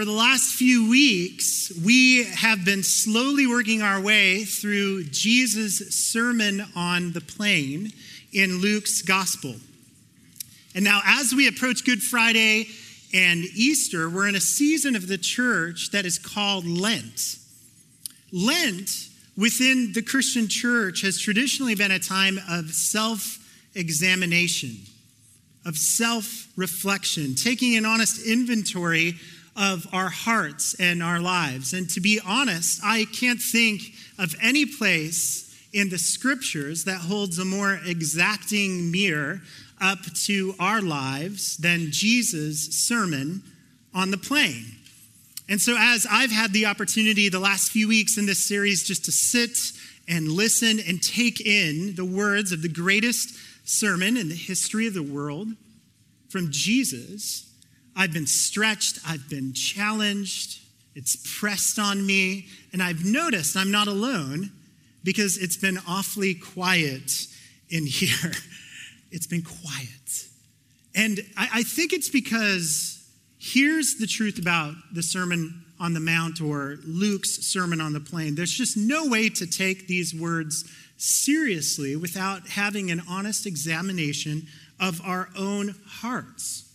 For the last few weeks, we have been slowly working our way through Jesus' Sermon on the Plain in Luke's Gospel. And now, as we approach Good Friday and Easter, we're in a season of the church that is called Lent. Lent within the Christian church has traditionally been a time of self examination, of self reflection, taking an honest inventory of our hearts and our lives. And to be honest, I can't think of any place in the scriptures that holds a more exacting mirror up to our lives than Jesus' sermon on the plain. And so, as I've had the opportunity the last few weeks in this series just to sit and listen and take in the words of the greatest sermon in the history of the world from Jesus, I've been stretched, I've been challenged, it's pressed on me, and I've noticed I'm not alone because it's been awfully quiet in here. It's been quiet. And I, I think it's because here's the truth about the Sermon on the Mount or Luke's Sermon on the Plain. There's just no way to take these words seriously without having an honest examination of our own hearts.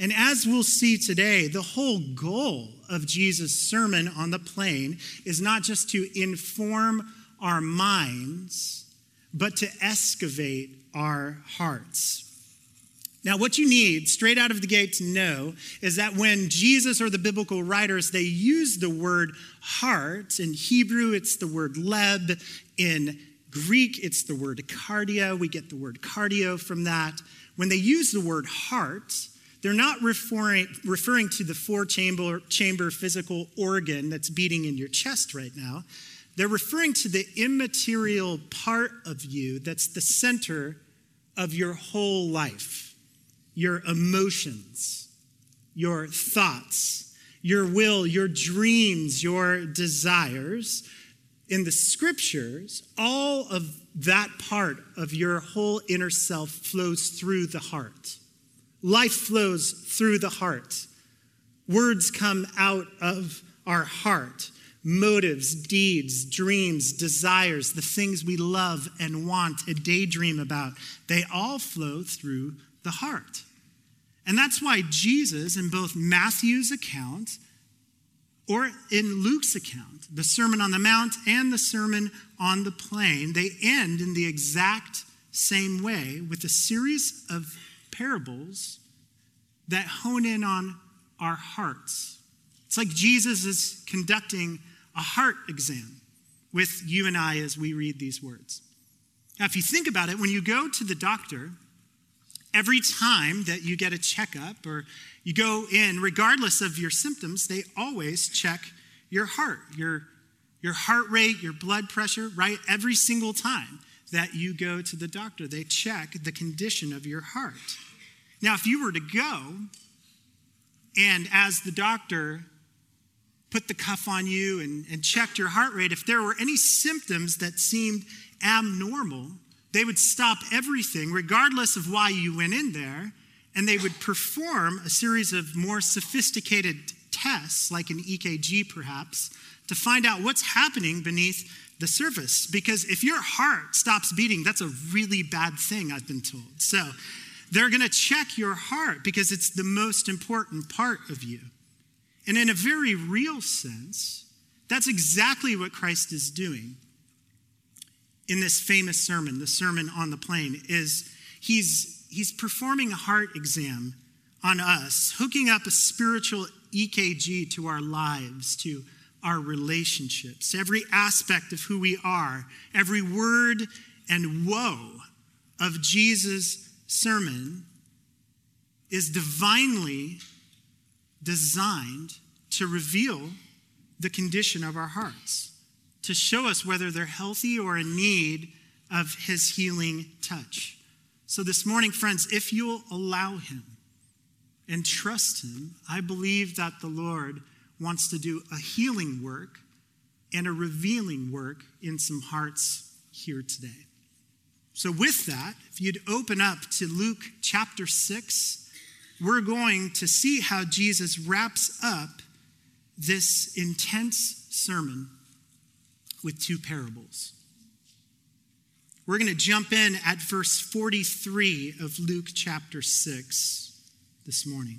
And as we'll see today, the whole goal of Jesus' Sermon on the Plain is not just to inform our minds, but to excavate our hearts. Now, what you need straight out of the gate to know is that when Jesus or the biblical writers they use the word heart in Hebrew, it's the word leb. In Greek, it's the word cardia. We get the word cardio from that. When they use the word heart, they're not referring, referring to the four chamber, chamber physical organ that's beating in your chest right now. They're referring to the immaterial part of you that's the center of your whole life your emotions, your thoughts, your will, your dreams, your desires. In the scriptures, all of that part of your whole inner self flows through the heart. Life flows through the heart. Words come out of our heart. Motives, deeds, dreams, desires, the things we love and want and daydream about, they all flow through the heart. And that's why Jesus, in both Matthew's account or in Luke's account, the Sermon on the Mount and the Sermon on the Plain, they end in the exact same way with a series of parables that hone in on our hearts. It's like Jesus is conducting a heart exam with you and I as we read these words. Now, if you think about it, when you go to the doctor, Every time that you get a checkup or you go in, regardless of your symptoms, they always check your heart, your, your heart rate, your blood pressure, right? Every single time that you go to the doctor, they check the condition of your heart. Now, if you were to go and as the doctor put the cuff on you and, and checked your heart rate, if there were any symptoms that seemed abnormal, they would stop everything, regardless of why you went in there, and they would perform a series of more sophisticated tests, like an EKG perhaps, to find out what's happening beneath the surface. Because if your heart stops beating, that's a really bad thing, I've been told. So they're going to check your heart because it's the most important part of you. And in a very real sense, that's exactly what Christ is doing in this famous sermon, the Sermon on the Plain, is he's, he's performing a heart exam on us, hooking up a spiritual EKG to our lives, to our relationships, every aspect of who we are, every word and woe of Jesus' sermon is divinely designed to reveal the condition of our hearts to show us whether they're healthy or in need of his healing touch. So, this morning, friends, if you'll allow him and trust him, I believe that the Lord wants to do a healing work and a revealing work in some hearts here today. So, with that, if you'd open up to Luke chapter 6, we're going to see how Jesus wraps up this intense sermon with two parables. We're going to jump in at verse 43 of Luke chapter 6 this morning.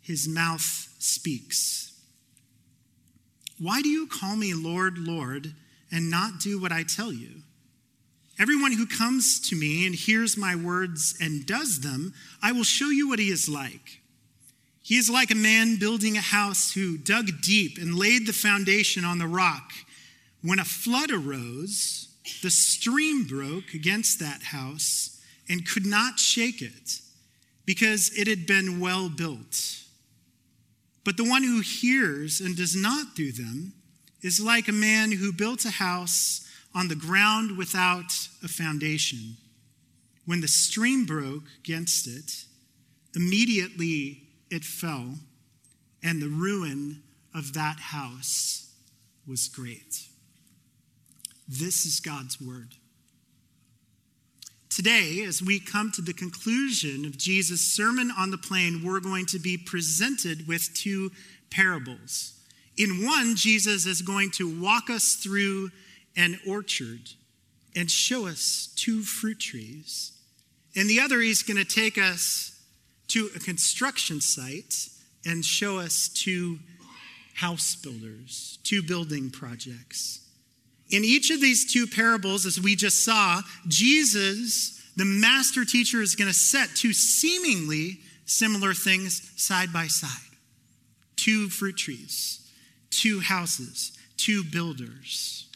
his mouth speaks. Why do you call me Lord, Lord, and not do what I tell you? Everyone who comes to me and hears my words and does them, I will show you what he is like. He is like a man building a house who dug deep and laid the foundation on the rock. When a flood arose, the stream broke against that house and could not shake it because it had been well built. But the one who hears and does not do them is like a man who built a house on the ground without a foundation. When the stream broke against it, immediately it fell, and the ruin of that house was great. This is God's word. Today, as we come to the conclusion of Jesus' Sermon on the Plain, we're going to be presented with two parables. In one, Jesus is going to walk us through an orchard and show us two fruit trees. And the other, he's going to take us to a construction site and show us two house builders, two building projects. In each of these two parables, as we just saw, Jesus, the master teacher, is going to set two seemingly similar things side by side two fruit trees, two houses, two builders.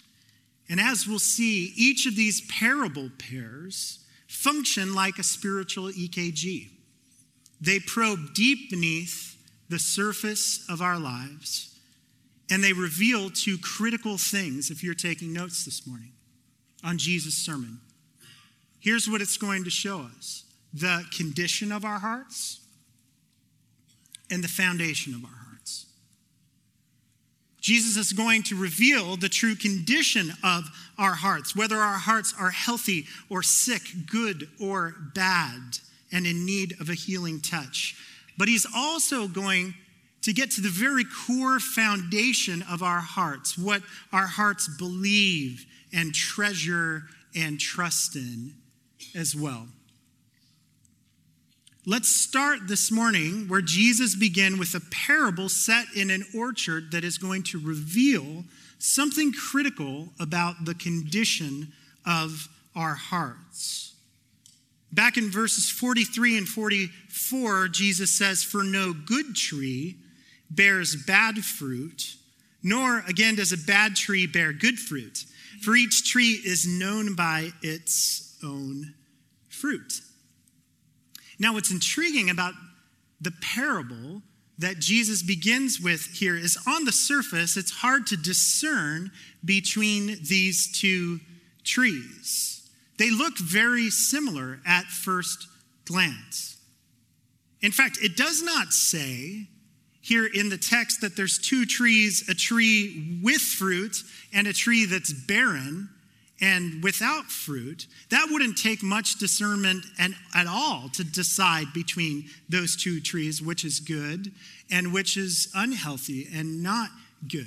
And as we'll see, each of these parable pairs function like a spiritual EKG. They probe deep beneath the surface of our lives, and they reveal two critical things if you're taking notes this morning on Jesus' sermon. Here's what it's going to show us the condition of our hearts and the foundation of our hearts. Jesus is going to reveal the true condition of our hearts, whether our hearts are healthy or sick, good or bad, and in need of a healing touch. But he's also going to get to the very core foundation of our hearts, what our hearts believe and treasure and trust in as well. Let's start this morning where Jesus began with a parable set in an orchard that is going to reveal something critical about the condition of our hearts. Back in verses 43 and 44, Jesus says, For no good tree bears bad fruit, nor again does a bad tree bear good fruit. For each tree is known by its own fruit. Now, what's intriguing about the parable that Jesus begins with here is on the surface, it's hard to discern between these two trees. They look very similar at first glance. In fact, it does not say here in the text that there's two trees a tree with fruit and a tree that's barren and without fruit, that wouldn't take much discernment and, at all to decide between those two trees, which is good and which is unhealthy and not good.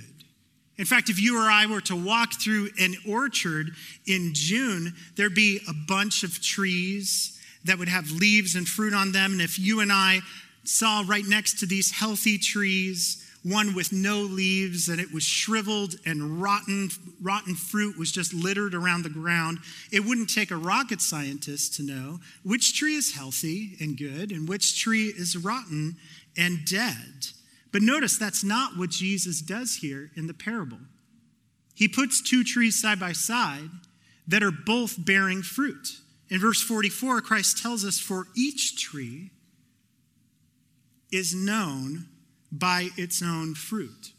In fact, if you or I were to walk through an orchard in June, there'd be a bunch of trees that would have leaves and fruit on them. And if you and I saw right next to these healthy trees, one with no leaves and it was shriveled and rotten rotten fruit was just littered around the ground. It wouldn't take a rocket scientist to know which tree is healthy and good and which tree is rotten and dead. But notice that's not what jesus does here in the parable. He puts two trees side by side that are both bearing fruit. In verse 44 christ tells us for each tree is known by its own fruit.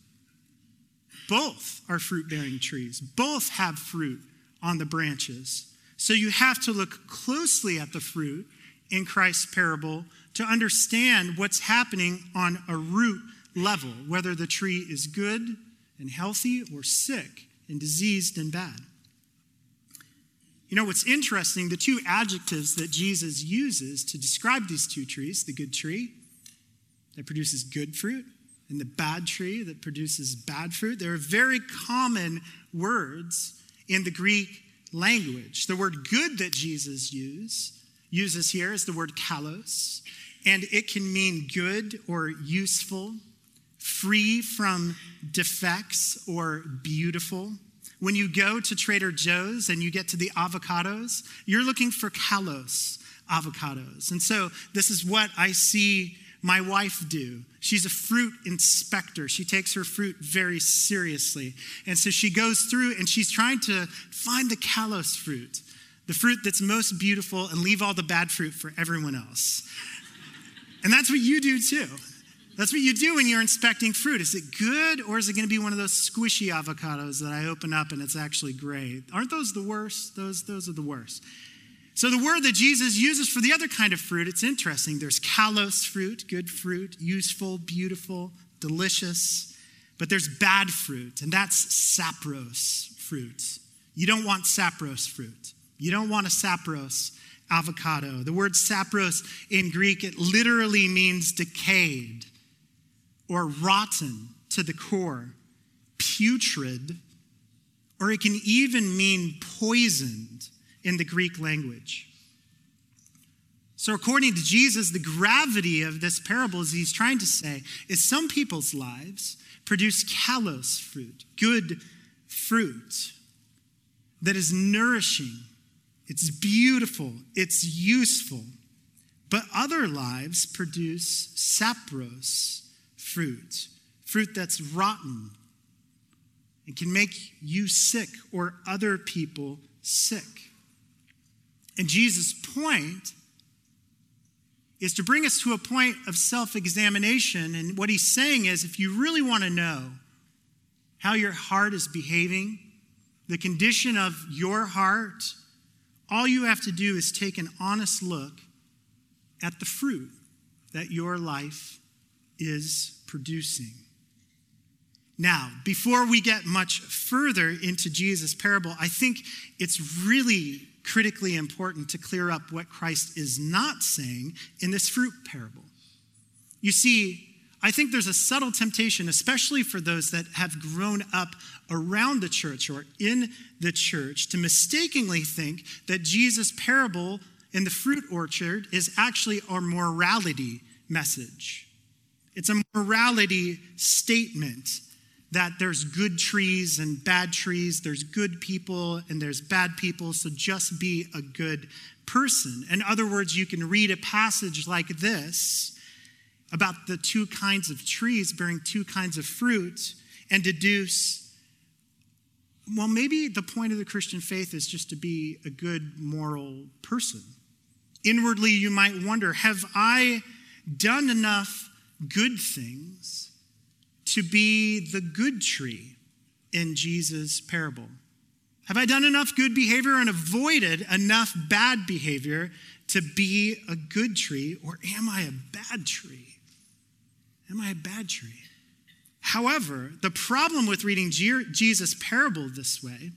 Both are fruit bearing trees, both have fruit on the branches. So you have to look closely at the fruit in Christ's parable to understand what's happening on a root level, whether the tree is good and healthy or sick and diseased and bad. You know, what's interesting, the two adjectives that Jesus uses to describe these two trees the good tree that produces good fruit and the bad tree that produces bad fruit, they're very common words in the Greek language. The word good that Jesus use, uses here is the word kalos, and it can mean good or useful, free from defects or beautiful. When you go to Trader Joe's and you get to the avocados, you're looking for kalos avocados. And so this is what I see my wife do. She's a fruit inspector. She takes her fruit very seriously. And so she goes through and she's trying to find the kalos fruit, the fruit that's most beautiful, and leave all the bad fruit for everyone else. And that's what you do too. That's what you do when you're inspecting fruit. Is it good or is it going to be one of those squishy avocados that I open up and it's actually gray? Aren't those the worst? Those, those are the worst. So the word that Jesus uses for the other kind of fruit, it's interesting. There's kalos fruit, good fruit, useful, beautiful, delicious. But there's bad fruit, and that's sapros fruit. You don't want sapros fruit. You don't want a sapros avocado. The word sapros in Greek, it literally means decayed or rotten to the core, putrid, or it can even mean poisoned in the Greek language. So, according to Jesus, the gravity of this parable, as he's trying to say, is some people's lives produce kalos fruit, good fruit that is nourishing, it's beautiful, it's useful. But other lives produce sapros fruit, fruit that's rotten and can make you sick or other people sick. And Jesus' point is to bring us to a point of self examination. And what he's saying is if you really want to know how your heart is behaving, the condition of your heart, all you have to do is take an honest look at the fruit that your life is producing. Now, before we get much further into Jesus' parable, I think it's really critically important to clear up what Christ is not saying in this fruit parable. You see, I think there's a subtle temptation, especially for those that have grown up around the church or in the church, to mistakenly think that Jesus' parable in the fruit orchard is actually a morality message. It's a morality statement that there's good trees and bad trees, there's good people and there's bad people, so just be a good person. In other words, you can read a passage like this about the two kinds of trees bearing two kinds of fruit and deduce well, maybe the point of the Christian faith is just to be a good moral person. Inwardly, you might wonder have I done enough good things to be the good tree in Jesus' parable? Have I done enough good behavior and avoided enough bad behavior to be a good tree, or am I a bad tree? Am I a bad tree? However, the problem with reading Jesus' parable this way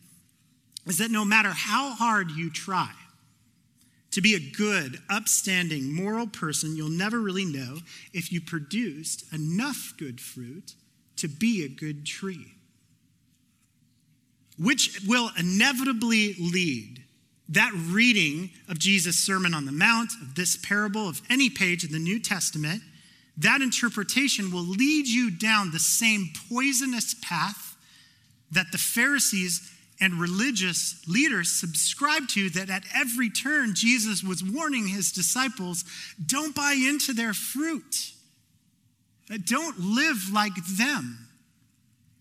is that no matter how hard you try to be a good, upstanding, moral person, you'll never really know if you produced enough good fruit to be a good tree. Which will inevitably lead that reading of Jesus' Sermon on the Mount, of this parable, of any page in the New Testament, that interpretation will lead you down the same poisonous path that the Pharisees and religious leaders subscribed to, that at every turn Jesus was warning his disciples don't buy into their fruit, don't live like them.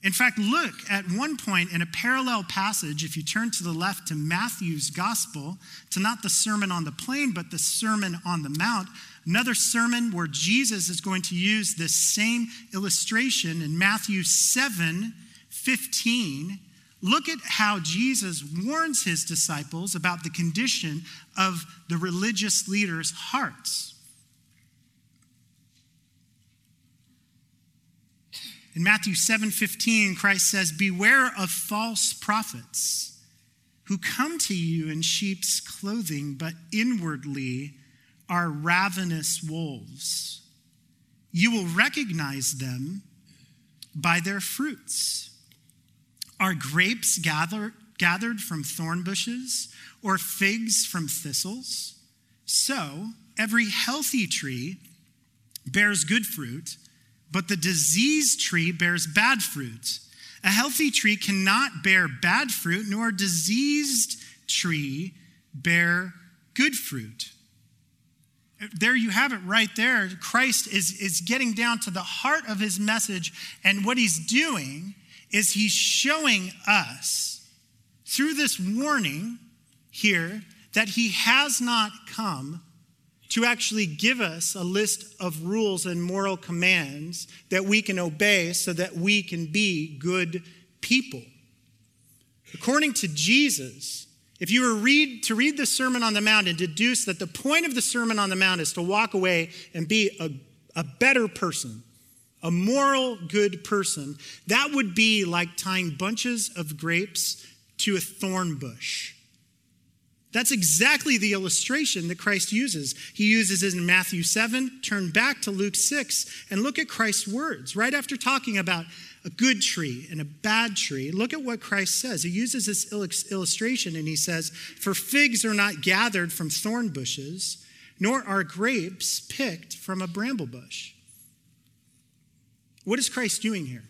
In fact, look at one point in a parallel passage, if you turn to the left to Matthew's gospel, to not the Sermon on the Plain, but the Sermon on the Mount, another sermon where Jesus is going to use this same illustration in Matthew 7 15. Look at how Jesus warns his disciples about the condition of the religious leaders' hearts. In Matthew 7:15, Christ says, "Beware of false prophets who come to you in sheep's clothing, but inwardly are ravenous wolves. You will recognize them by their fruits. Are grapes gather, gathered from thorn bushes or figs from thistles? So, every healthy tree bears good fruit." But the diseased tree bears bad fruit. A healthy tree cannot bear bad fruit, nor a diseased tree bear good fruit. There you have it right there. Christ is, is getting down to the heart of his message, and what he's doing is he's showing us through this warning here that he has not come to actually give us a list of rules and moral commands that we can obey so that we can be good people. According to Jesus, if you were read, to read the Sermon on the Mount and deduce that the point of the Sermon on the Mount is to walk away and be a, a better person, a moral good person, that would be like tying bunches of grapes to a thorn bush. That's exactly the illustration that Christ uses. He uses it in Matthew 7. Turn back to Luke 6 and look at Christ's words. Right after talking about a good tree and a bad tree, look at what Christ says. He uses this illustration and he says, For figs are not gathered from thorn bushes, nor are grapes picked from a bramble bush. What is Christ doing here?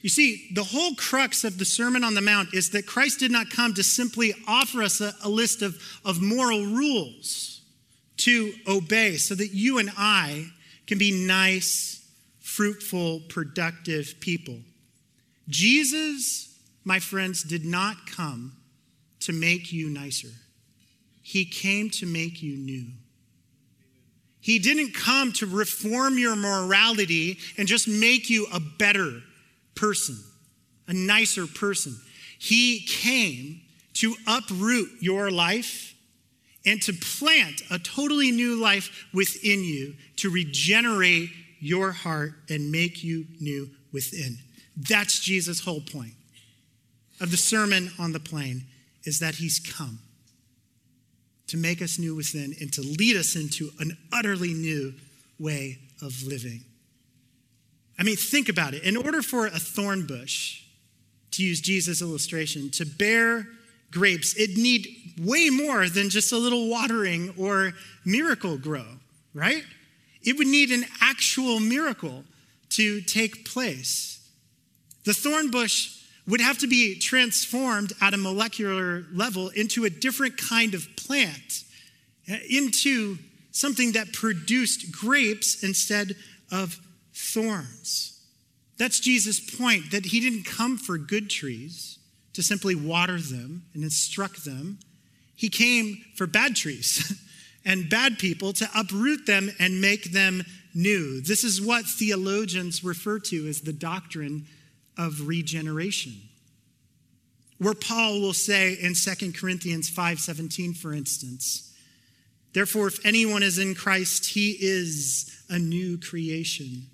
You see, the whole crux of the Sermon on the Mount is that Christ did not come to simply offer us a, a, list of, of moral rules to obey so that you and I can be nice, fruitful, productive people. Jesus, my friends, did not come to make you nicer, He came to make you new. He didn't come to reform your morality and just make you a better person, a nicer person. He came to uproot your life and to plant a totally new life within you, to regenerate your heart and make you new within. That's Jesus' whole point of the Sermon on the Plain is that he's come to make us new within and to lead us into an utterly new way of living. I mean, think about it. In order for a thorn bush, to use Jesus' illustration, to bear grapes, it need way more than just a little watering or Miracle-Gro, right? It would need an actual miracle to take place. The thorn bush would have to be transformed at a molecular level into a different kind of plant, uh, into something that produced grapes instead of thorns. That's Jesus' point that he didn't come for good trees to simply water them and instruct them. He came for bad trees and bad people to uproot them and make them new. This is what theologians refer to as the doctrine of regeneration. Where Paul will say in 2 Corinthians 5:17 for instance, therefore if anyone is in Christ, he is a new creation.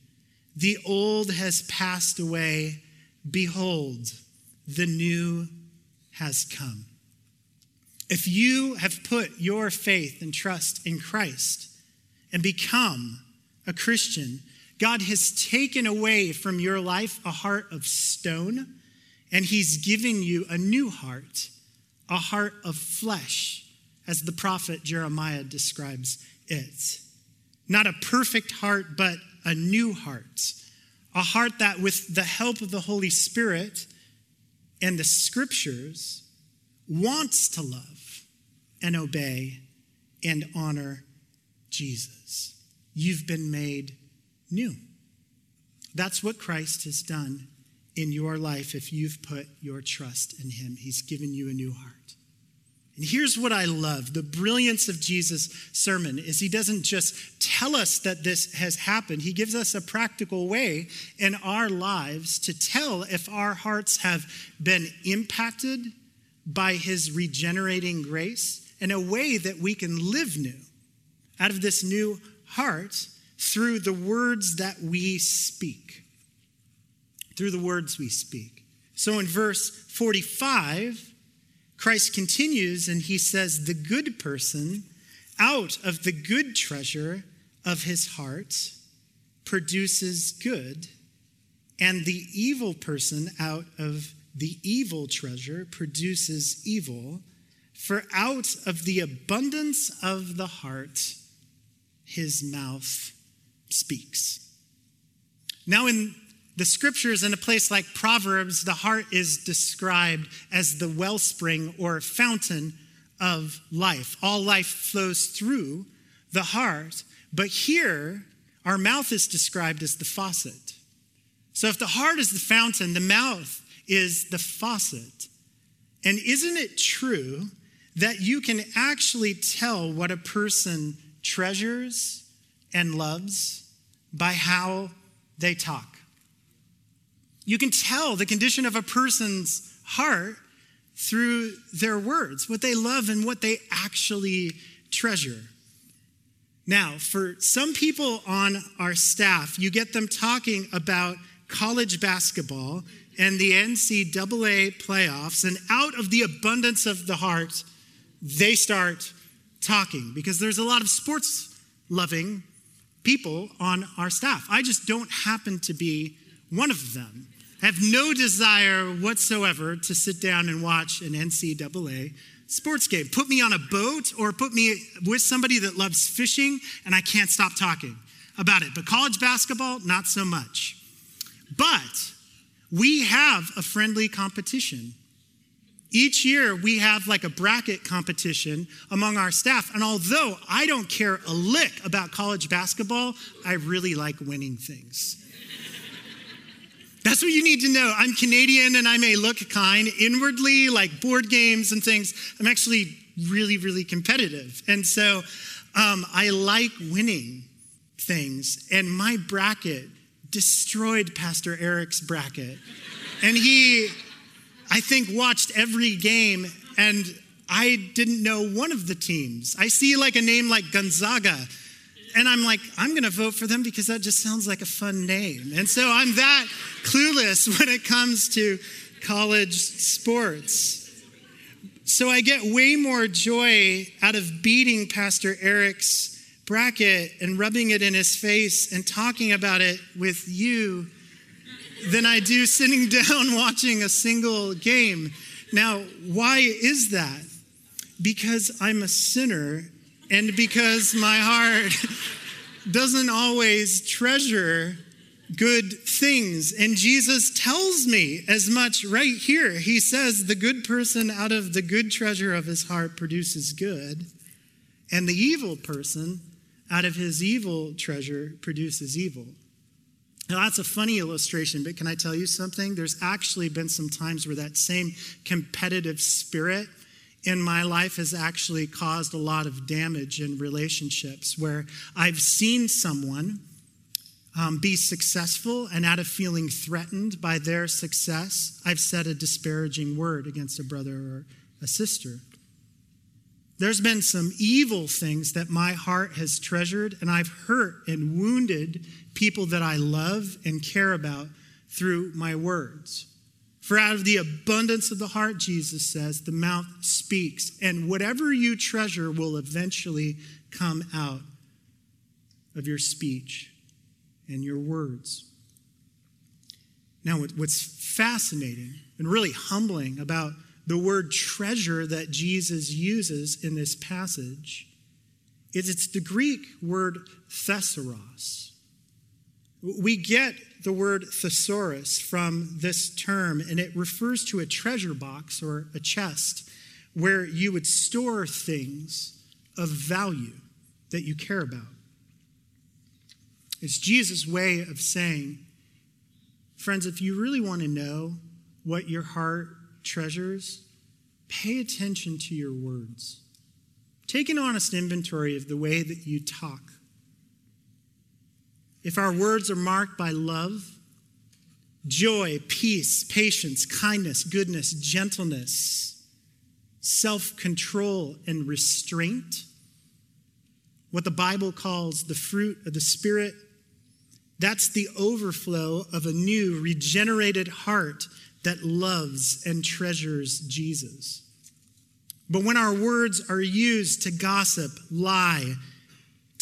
The old has passed away. Behold, the new has come. If you have put your faith and trust in Christ and become a Christian, God has taken away from your life a heart of stone, and He's given you a new heart, a heart of flesh, as the prophet Jeremiah describes it. Not a perfect heart, but a new heart, a heart that, with the help of the Holy Spirit and the scriptures, wants to love and obey and honor Jesus. You've been made new. That's what Christ has done in your life if you've put your trust in him. He's given you a new heart. And here's what I love the brilliance of Jesus' sermon is he doesn't just tell us that this has happened, he gives us a practical way in our lives to tell if our hearts have been impacted by his regenerating grace in a way that we can live new out of this new heart through the words that we speak. Through the words we speak. So in verse 45, Christ continues and he says, The good person out of the good treasure of his heart produces good, and the evil person out of the evil treasure produces evil. For out of the abundance of the heart, his mouth speaks. Now, in the scriptures, in a place like Proverbs, the heart is described as the wellspring or fountain of life. All life flows through the heart, but here, our mouth is described as the faucet. So, if the heart is the fountain, the mouth is the faucet. And isn't it true that you can actually tell what a person treasures and loves by how they talk? You can tell the condition of a person's heart through their words, what they love and what they actually treasure. Now, for some people on our staff, you get them talking about college basketball and the NCAA playoffs, and out of the abundance of the heart, they start talking because there's a lot of sports loving people on our staff. I just don't happen to be one of them. I have no desire whatsoever to sit down and watch an NCAA sports game. Put me on a boat or put me with somebody that loves fishing, and I can't stop talking about it. But college basketball, not so much. But we have a friendly competition. Each year, we have like a bracket competition among our staff. And although I don't care a lick about college basketball, I really like winning things. That's what you need to know. I'm Canadian and I may look kind. Inwardly, like board games and things, I'm actually really, really competitive. And so um, I like winning things. And my bracket destroyed Pastor Eric's bracket. And he, I think, watched every game, and I didn't know one of the teams. I see like a name like Gonzaga, and I'm like, I'm going to vote for them because that just sounds like a fun name. And so I'm that clueless when it comes to college sports. So I get way more joy out of beating Pastor Eric's bracket and rubbing it in his face and talking about it with you than I do sitting down watching a single game. Now, why is that? Because I'm a sinner and because my heart doesn't always treasure good things. And Jesus tells me as much right here. He says, The good person out of the good treasure of his heart produces good, and the evil person out of his evil treasure produces evil. Now, that's a funny illustration, but can I tell you something? There's actually been some times where that same competitive spirit in my life has actually caused a lot of damage in relationships where I've seen someone um, be successful, and out of feeling threatened by their success, I've said a disparaging word against a brother or a sister. There's been some evil things that my heart has treasured, and I've hurt and wounded people that I love and care about through my words. For out of the abundance of the heart, Jesus says, the mouth speaks, and whatever you treasure will eventually come out of your speech and your words. Now, what's fascinating and really humbling about the word treasure that Jesus uses in this passage is it's the Greek word thesaurus. We get the word thesaurus from this term, and it refers to a treasure box or a chest where you would store things of value that you care about. It's Jesus' way of saying Friends, if you really want to know what your heart treasures, pay attention to your words. Take an honest inventory of the way that you talk. If our words are marked by love, joy, peace, patience, kindness, goodness, gentleness, self control, and restraint, what the Bible calls the fruit of the Spirit, that's the overflow of a new, regenerated heart that loves and treasures Jesus. But when our words are used to gossip, lie,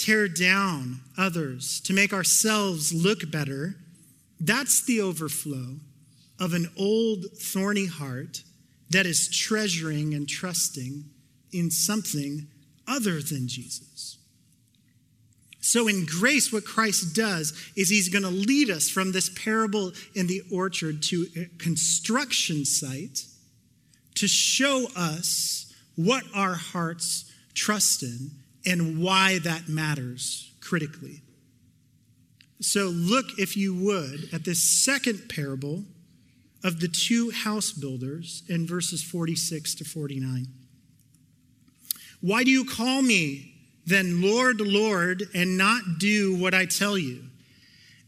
tear down others, to make ourselves look better, that's the overflow of an old, thorny heart that is treasuring and trusting in something other than Jesus. So, in grace, what Christ does is he's going to lead us from this parable in the orchard to a construction site to show us what our hearts trust in and why that matters critically. So, look, if you would, at this second parable of the two house builders in verses 46 to 49. Why do you call me then Lord, Lord, and not do what I tell you.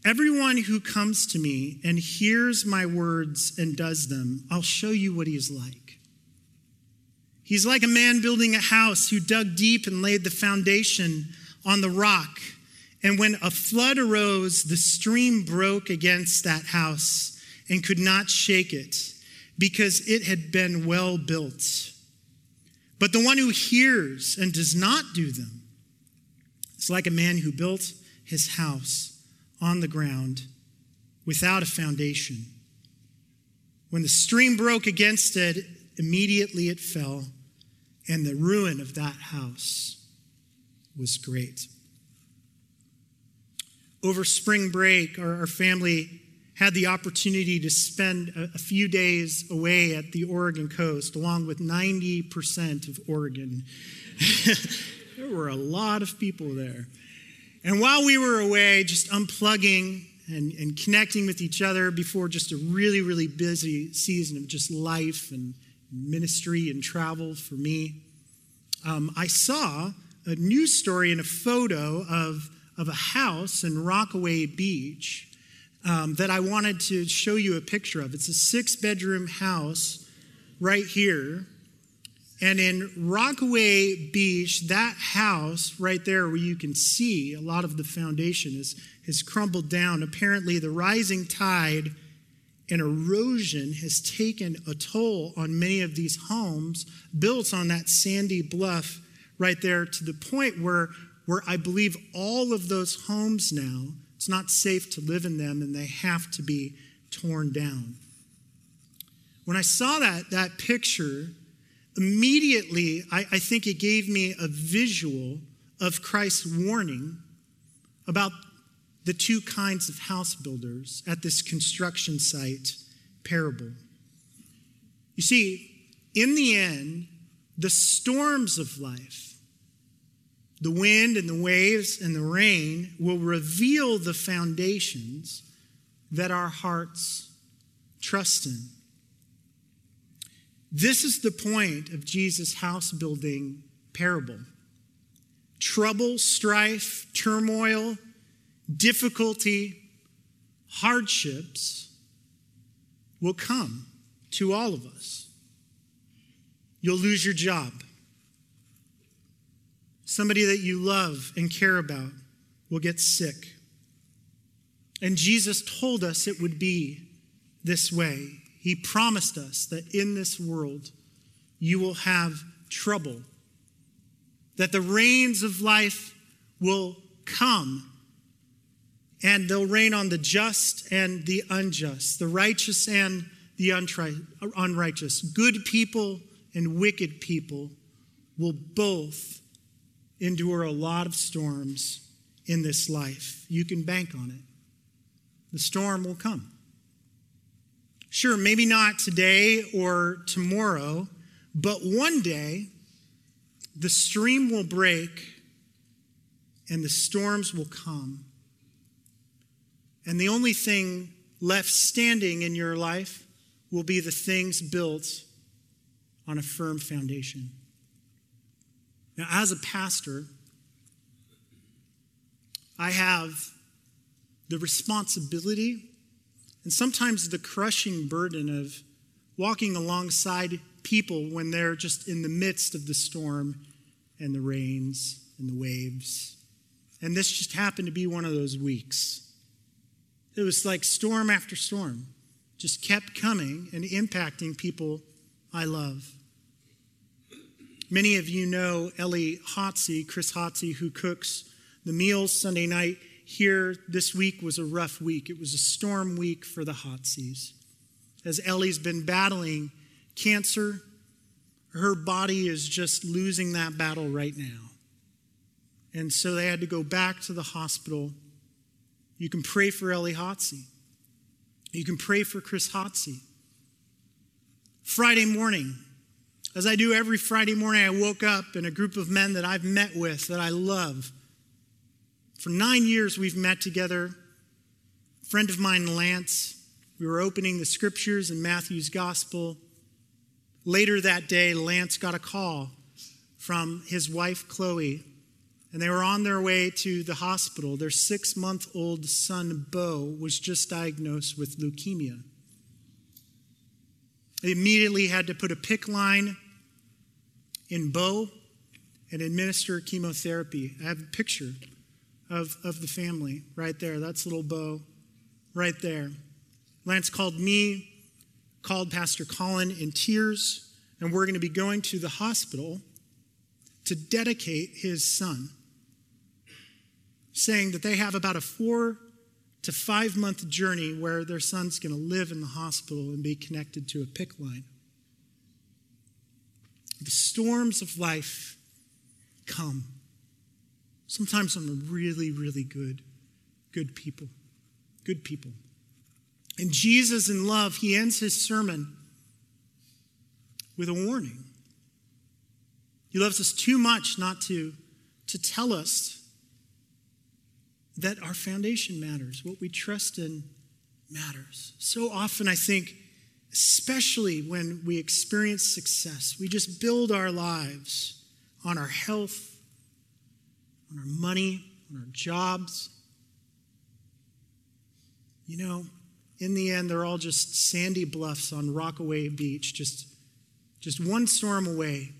Everyone who comes to me and hears my words and does them, I'll show you what he is like. He's like a man building a house who dug deep and laid the foundation on the rock. And when a flood arose, the stream broke against that house and could not shake it because it had been well built. But the one who hears and does not do them, is like a man who built his house on the ground without a foundation. When the stream broke against it, immediately it fell, and the ruin of that house was great. Over spring break, our, our family had the opportunity to spend a, a, few days away at the Oregon coast, along with 90% of Oregon. There were a lot of people there. And while we were away, just unplugging and, and connecting with each other before just a really, really busy season of just life and ministry and travel for me, um, I saw a news story and a photo of, of a house in Rockaway Beach um, that I wanted to show you a picture of. It's a six bedroom house right here and in Rockaway Beach, that house right there where you can see a lot of the foundation is, has crumbled down. Apparently, the rising tide and erosion has taken a toll on many of these homes built on that sandy bluff right there to the point where, where I believe all of those homes now, it's not safe to live in them and they have to be torn down. When I saw that, that picture, immediately, I, I think it gave me a visual of Christ's warning about the two kinds of house builders at this construction site parable. You see, in the end, the storms of life, the wind and the waves and the rain will reveal the foundations that our hearts trust in. This is the point of Jesus' house building parable. Trouble, strife, turmoil, difficulty, hardships will come to all of us. You'll lose your job. Somebody that you love and care about will get sick. And Jesus told us it would be this way. He promised us that in this world you will have trouble, that the rains of life will come and they'll rain on the just and the unjust, the righteous and the unrighteous. Good people and wicked people will both endure a lot of storms in this life. You can bank on it. The storm will come. Sure, maybe not today or tomorrow, but one day the stream will break and the storms will come. And the only thing left standing in your life will be the things built on a firm foundation. Now, as a pastor, I have the responsibility and sometimes the crushing burden of walking alongside people when they're just in the midst of the storm and the rains and the waves. And this just happened to be one of those weeks. It was like storm after storm, just kept coming and impacting people I love. Many of you know Ellie Hotsey, Chris Hotsey, who cooks the meals Sunday night. Here this week was a rough week. It was a storm week for the Hotseys. As Ellie's been battling cancer, her body is just losing that battle right now. And so they had to go back to the hospital. You can pray for Ellie Hotsey. You can pray for Chris Hotsey. Friday morning, as I do every Friday morning, I woke up and a group of men that I've met with that I love. For nine years, we've met together. A friend of mine, Lance, we were opening the scriptures in Matthew's gospel. Later that day, Lance got a call from his wife, Chloe, and they were on their way to the hospital. Their six month old son, Bo, was just diagnosed with leukemia. They immediately had to put a PICC line in Bo and administer chemotherapy. I have a picture of, of the family right there. That's little Bo right there. Lance called me, called Pastor Colin in tears, and we're going to be going to the hospital to dedicate his son saying that they have about a four to five month journey where their son's going to live in the hospital and be connected to a PICC line. The storms of life come. Sometimes on really, really good, good people. Good people. And Jesus, in love, he ends his sermon with a warning. He loves us too much not to, to tell us that our foundation matters, what we trust in matters. So often, I think, especially when we experience success, we just build our lives on our health, on our money, on our jobs. You know, in the end, they're all just sandy bluffs on Rockaway Beach, just, just one storm away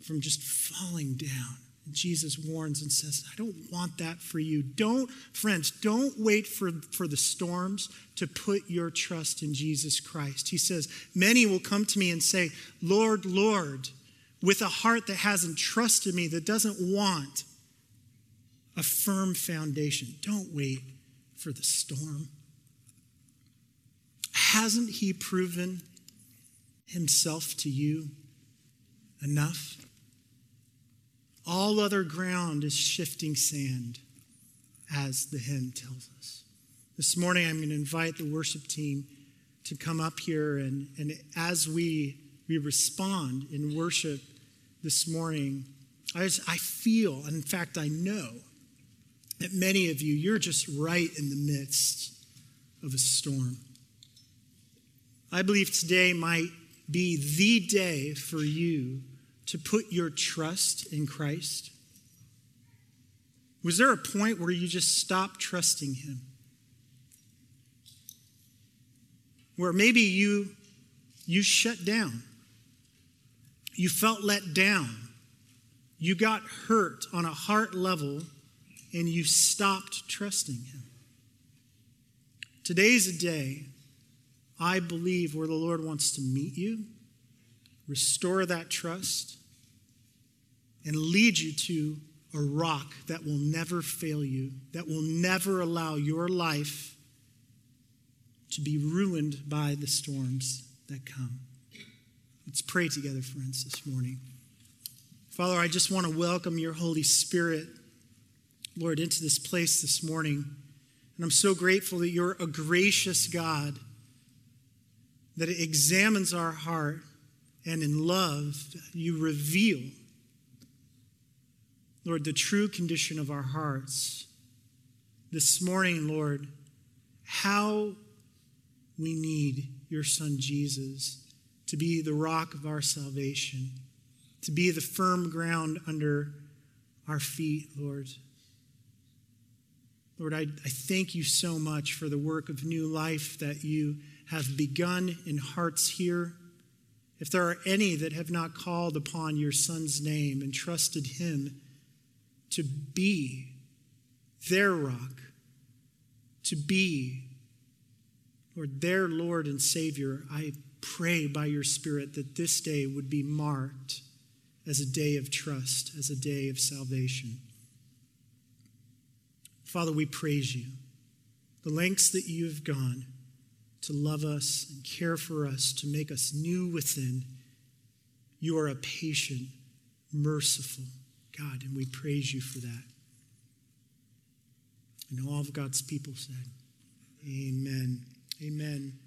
from just falling down. Jesus warns and says, I don't want that for you. Don't, friends, don't wait for, for the storms to put your trust in Jesus Christ. He says, Many will come to me and say, Lord, Lord, with a heart that hasn't trusted me, that doesn't want a firm foundation. Don't wait for the storm. Hasn't he proven himself to you enough? All other ground is shifting sand, as the hymn tells us. This morning, I'm going to invite the worship team to come up here, and, and as we, we respond in worship this morning, I, just, I feel, and in fact, I know that many of you, you're just right in the midst of a storm. I believe today might be the day for you to put your trust in Christ? Was there a point where you just stopped trusting Him? Where maybe you, you shut down, you felt let down, you got hurt on a heart level, and you stopped trusting Him. Today's a day, I believe, where the Lord wants to meet you restore that trust, and lead you to a rock that will never fail you, that will never allow your life to be ruined by the storms that come. Let's pray together, friends, this morning. Father, I just want to welcome your Holy Spirit, Lord, into this place this morning. And I'm so grateful that you're a gracious God, that it examines our heart and in love, you reveal, Lord, the true condition of our hearts. This morning, Lord, how we need your Son Jesus to be the rock of our salvation, to be the firm ground under our feet, Lord. Lord, I, I thank you so much for the work of new life that you have begun in hearts here. If there are any that have not called upon your Son's name and trusted him to be their rock, to be, Lord, their Lord and Savior, I pray by your Spirit that this day would be marked as a day of trust, as a day of salvation. Father, we praise you. The lengths that you have gone to love us and care for us, to make us new within. You are a patient, merciful God, and we praise you for that. And all of God's people said, Amen. Amen.